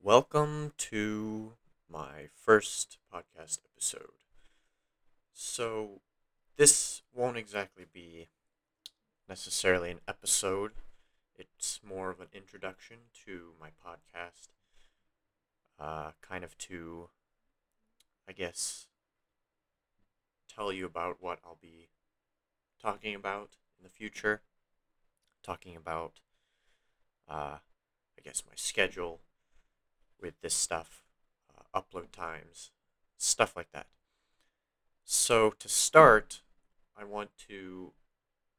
Welcome to my first podcast episode. So, this won't exactly be necessarily an episode, it's more of an introduction to my podcast. Uh, kind of to, I guess, tell you about what I'll be talking about in the future. Talking about, uh, I guess, my schedule with this stuff, uh, upload times, stuff like that. So, to start, I want to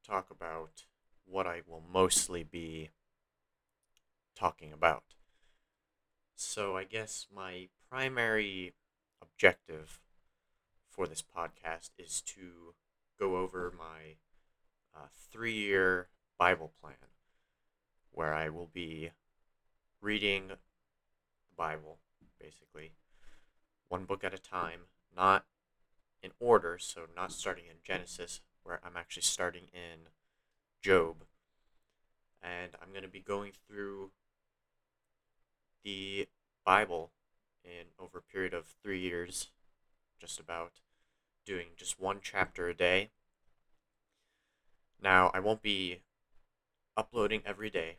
talk about what I will mostly be talking about. So, I guess my primary objective for this podcast is to go over my uh, three year Bible plan, where I will be reading Bible, basically, one book at a time, not in order, so not starting in Genesis, where I'm actually starting in Job. And I'm going to be going through the Bible in over a period of three years, just about, doing just one chapter a day. Now, I won't be uploading every day.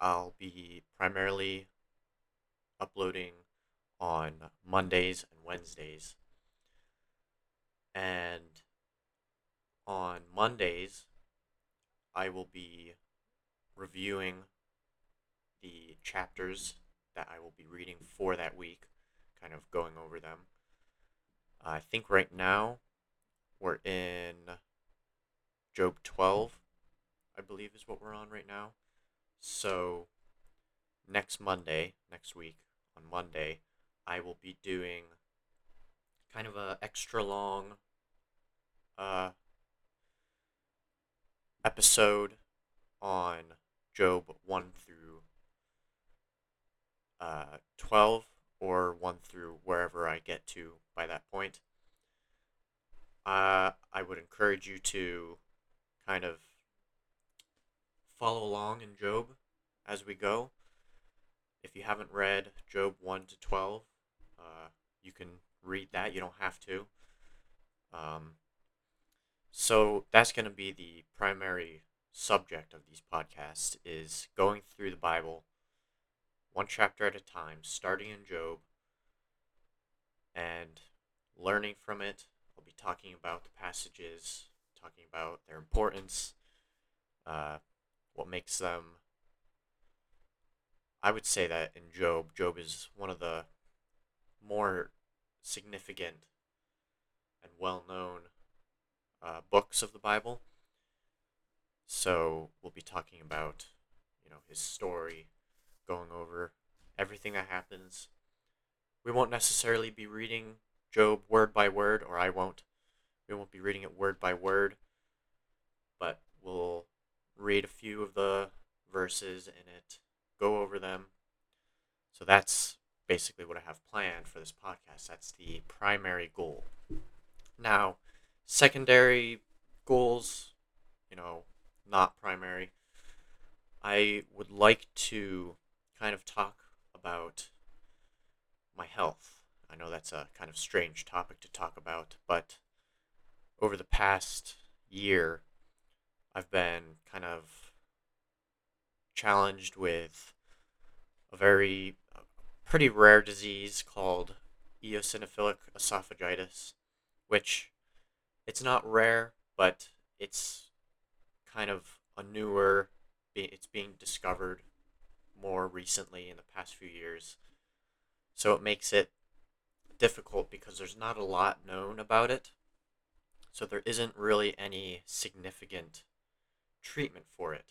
I'll be primarily uploading on Mondays and Wednesdays. And on Mondays, I will be reviewing the chapters that I will be reading for that week, kind of going over them. I think right now we're in Job 12, I believe is what we're on right now. So next Monday, next week, on Monday, I will be doing kind of a extra long uh, episode on Job 1 through uh, 12 or 1 through wherever I get to by that point. Uh, I would encourage you to kind of follow along in Job as we go. If you haven't read Job 1 to 12, uh, you can read that. You don't have to. Um, so that's going to be the primary subject of these podcasts is going through the Bible one chapter at a time, starting in Job and learning from it. I'll be talking about the passages, talking about their importance, uh, what makes them. I would say that in Job, Job is one of the more significant and well known uh, books of the Bible. So we'll be talking about, you know, his story, going over everything that happens. We won't necessarily be reading Job word by word, or I won't. We won't be reading it word by word, but we'll read a few of the verses in it, go over them. So that's basically what I have planned for this podcast. That's the primary goal. Now, secondary goals, you know, not primary. I would like to kind of talk about my health. I know that's a kind of strange topic to talk about, but over the past year, I've been kind of challenged with a very pretty rare disease called eosinophilic esophagitis, which it's not rare, but it's kind of a newer it's being discovered more recently in the past few years. So it makes it difficult because there's not a lot known about it. So there isn't really any significant treatment for it.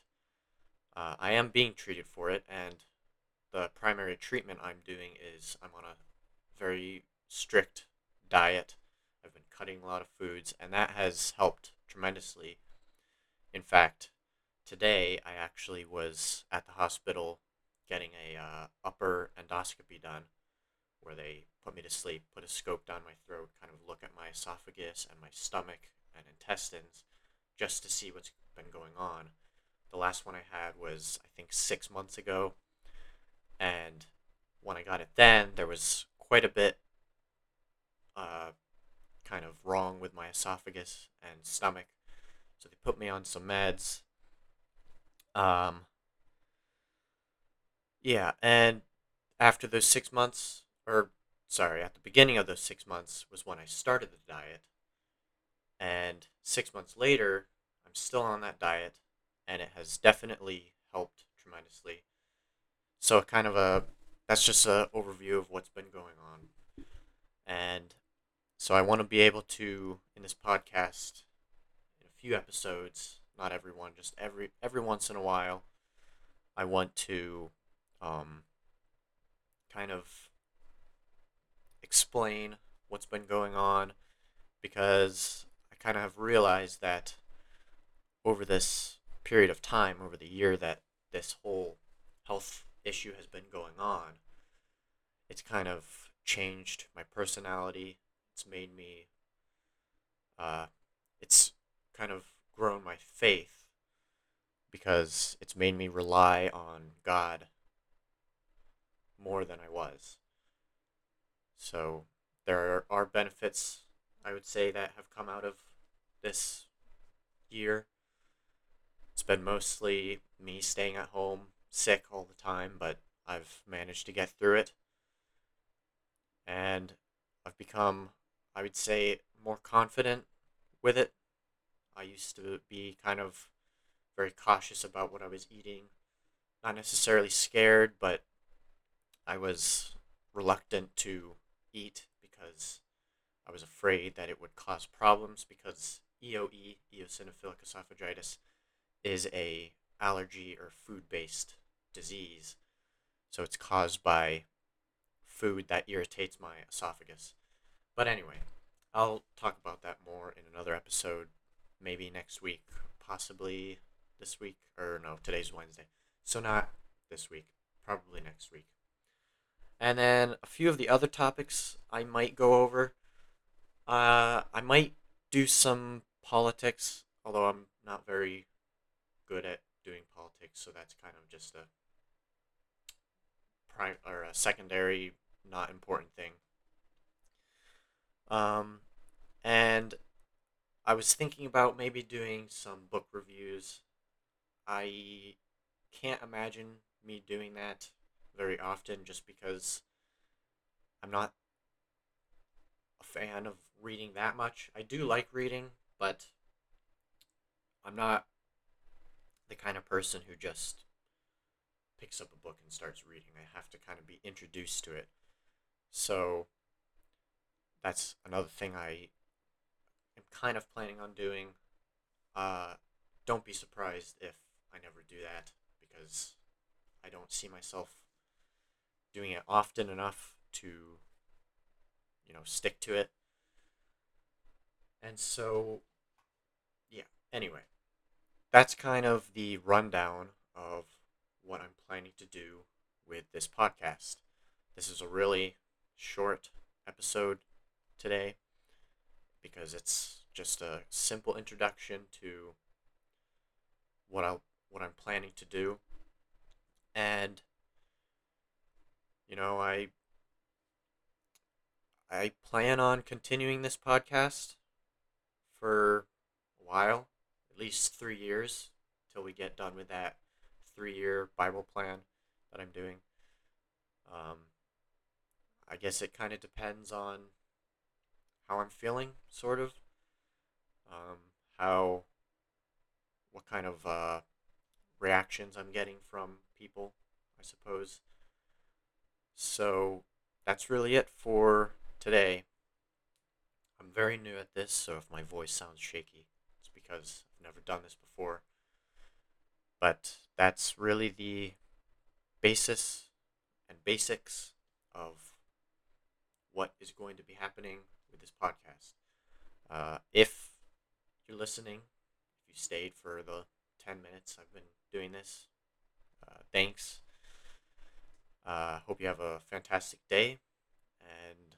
Uh, I am being treated for it, and the primary treatment I'm doing is I'm on a very strict diet. I've been cutting a lot of foods, and that has helped tremendously. In fact, today I actually was at the hospital getting a uh, upper endoscopy done, where they put me to sleep, put a scope down my throat, kind of look at my esophagus and my stomach and intestines, just to see what's been going on. The last one I had was I think six months ago, and when I got it then, there was quite a bit uh, kind of wrong with my esophagus and stomach. So they put me on some meds. Um, yeah, and after those six months, or sorry, at the beginning of those six months was when I started the diet. And six months later, I'm still on that diet, and it has definitely helped tremendously. So, kind of a that's just an overview of what's been going on. And so, I want to be able to, in this podcast, in a few episodes, not every one, just every every once in a while, I want to um, kind of explain what's been going on because I kind of have realized that over this period of time, over the year that this whole health issue has been going on, it's kind of changed my personality. It's made me, uh, it's kind of grown my faith because it's made me rely on God more than I was. So there are benefits, I would say, that have come out of this year. It's been mostly me staying at home, sick all the time, but I've managed to get through it. And I've become, I would say, more confident with it. I used to be kind of very cautious about what I was eating. Not necessarily scared, but I was reluctant to eat because I was afraid that it would cause problems because EOE, eosinophilic esophagitis, is a allergy or food-based disease. So it's caused by food that irritates my esophagus. But anyway, I'll talk about that more in another episode, maybe next week, possibly this week, or no, today's Wednesday. So not this week, probably next week. And then a few of the other topics I might go over. Uh, I might do some politics, although I'm not very good at doing politics, so that's kind of just a prime or a secondary, not important thing. Um, and I was thinking about maybe doing some book reviews. I can't imagine me doing that very often just because I'm not a fan of reading that much. I do like reading, but I'm not the kind of person who just picks up a book and starts reading. I have to kind of be introduced to it. So that's another thing I am kind of planning on doing. Uh, don't be surprised if I never do that because I don't see myself doing it often enough to you know stick to it and so yeah anyway that's kind of the rundown of what i'm planning to do with this podcast. This is a really short episode today because it's just a simple introduction to what I what I'm planning to do. And you know, I I plan on continuing this podcast for a while, at least 3 years till we get done with that 3-year Bible plan that I'm doing. Um I guess it kind of depends on how I'm feeling, sort of. Um, how, what kind of uh, reactions I'm getting from people, I suppose. So that's really it for today. I'm very new at this, so if my voice sounds shaky, because I've never done this before. But that's really the basis and basics of what is going to be happening with this podcast. Uh, if you're listening, if you stayed for the 10 minutes I've been doing this, uh, thanks. Uh, hope you have a fantastic day, and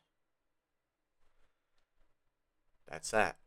that's that.